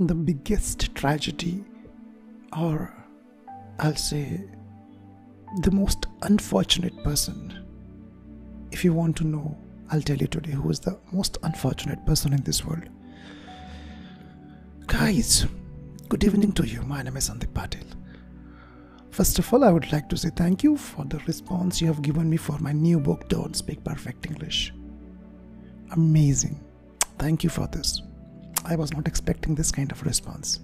the biggest tragedy, or I'll say the most unfortunate person. If you want to know, I'll tell you today who is the most unfortunate person in this world. Guys, good evening to you. My name is Sandeep Patil. First of all, I would like to say thank you for the response you have given me for my new book, Don't Speak Perfect English. Amazing. Thank you for this. I was not expecting this kind of response.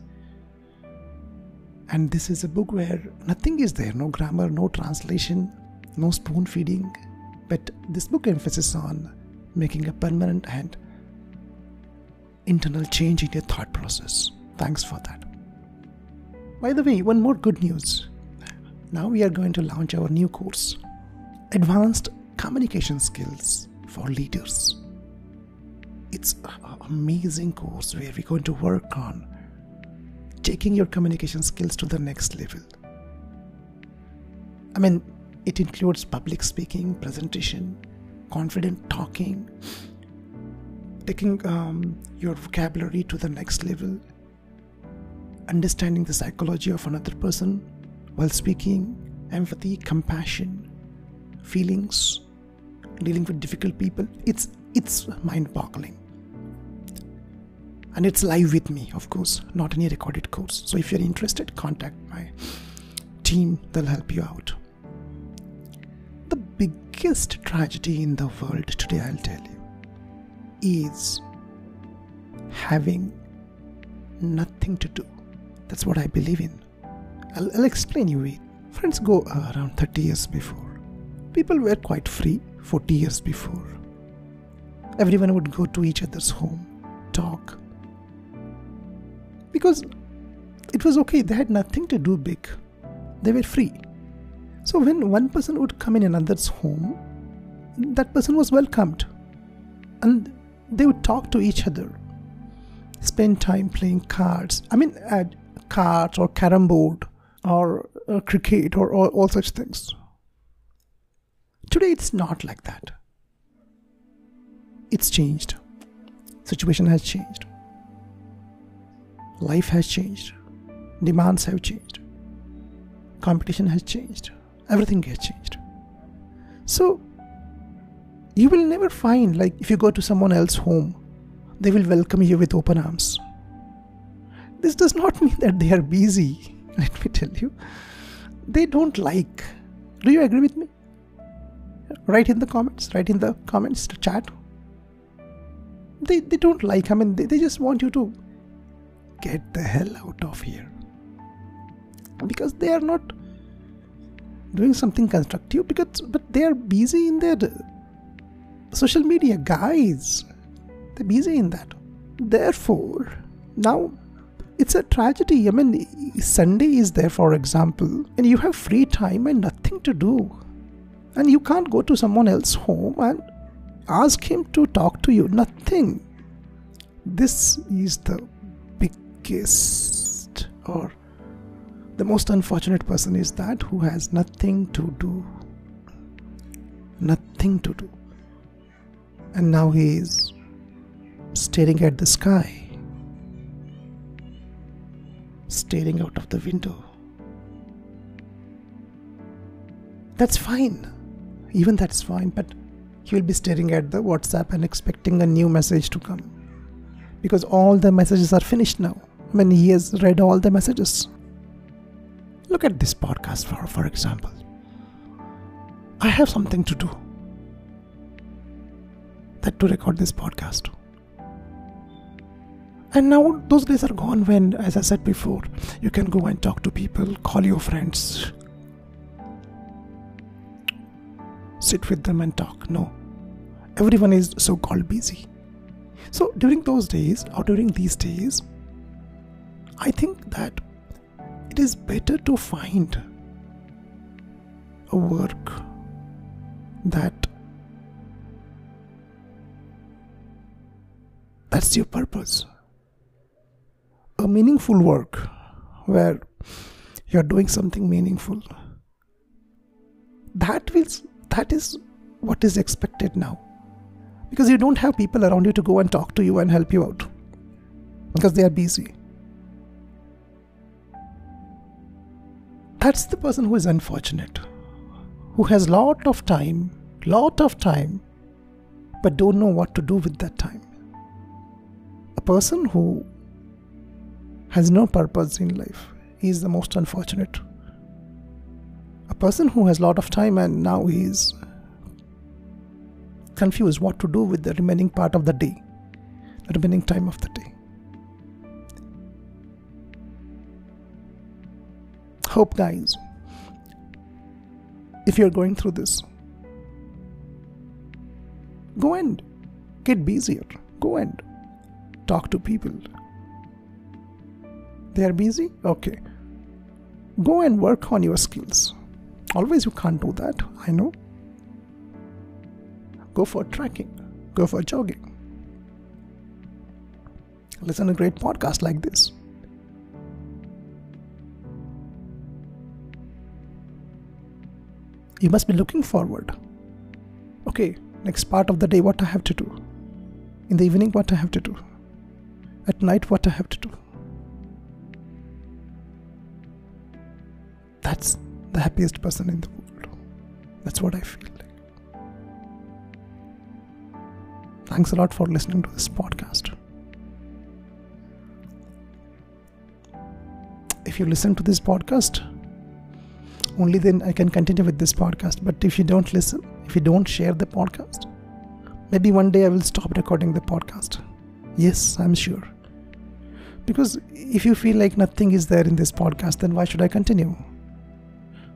And this is a book where nothing is there no grammar, no translation, no spoon feeding. But this book emphasizes on making a permanent and internal change in your thought process. Thanks for that. By the way, one more good news. Now we are going to launch our new course Advanced Communication Skills for Leaders. It's an amazing course where we're going to work on taking your communication skills to the next level. I mean, it includes public speaking, presentation, confident talking, taking um, your vocabulary to the next level, understanding the psychology of another person while speaking, empathy, compassion, feelings, dealing with difficult people. It's it's mind-boggling. And it's live with me, of course, not any recorded course. So if you're interested, contact my team, they'll help you out. The biggest tragedy in the world today, I'll tell you, is having nothing to do. That's what I believe in. I'll, I'll explain you it. Friends go uh, around 30 years before. People were quite free 40 years before. Everyone would go to each other's home, talk. Because it was okay, they had nothing to do big. They were free. So when one person would come in another's home, that person was welcomed. And they would talk to each other, spend time playing cards. I mean, add cards or carom board or uh, cricket or, or all such things. Today it's not like that. It's changed. Situation has changed. Life has changed. Demands have changed. Competition has changed. Everything has changed. So you will never find like if you go to someone else's home, they will welcome you with open arms. This does not mean that they are busy. Let me tell you. They don't like. Do you agree with me? Write in the comments. Write in the comments to chat. They, they don't like. I mean, they, they just want you to get the hell out of here. Because they are not doing something constructive because but they are busy in their social media guys. They're busy in that. Therefore now it's a tragedy. I mean sunday is there for example and you have free time and nothing to do. And you can't go to someone else's home and ask him to talk to you. Nothing. This is the biggest or the most unfortunate person is that who has nothing to do nothing to do. And now he is staring at the sky staring out of the window. That's fine. Even that's fine but he will be staring at the whatsapp and expecting a new message to come. Because all the messages are finished now when he has read all the messages. Look at this podcast for for example. I have something to do. That to record this podcast. And now those days are gone when as i said before you can go and talk to people call your friends. Sit with them and talk. No. Everyone is so called busy. So during those days or during these days i think that it is better to find a work that that's your purpose. A meaningful work where you're doing something meaningful. That is that is what is expected now. Because you don't have people around you to go and talk to you and help you out. Because they are busy that's the person who is unfortunate who has lot of time lot of time but don't know what to do with that time. A person who has no purpose in life is the most unfortunate. A person who has lot of time and now he is confused what to do with the remaining part of the day the remaining time of the day hope guys if you're going through this go and get busier. Go and talk to people. They are busy? Okay. Go and work on your skills. Always you can't do that i know. Go for trekking. Go for jogging. Listen to a great podcast like this you must be looking forward. Okay, next part of the day, what I have to do. In the evening, what I have to do. At night, what I have to do. That's the happiest person in the world. That's what I feel like. Thanks a lot for listening to this podcast. If you listen to this podcast, only then I can continue with this podcast. But if you don't listen, if you don't share the podcast, maybe one day I will stop recording the podcast. Yes, I'm sure. Because if you feel like nothing is there in this podcast, then why should I continue?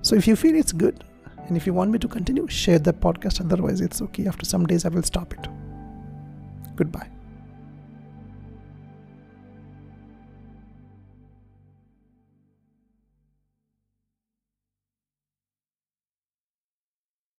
So if you feel it's good, and if you want me to continue, share the podcast. Otherwise, it's okay. After some days, I will stop it. Goodbye.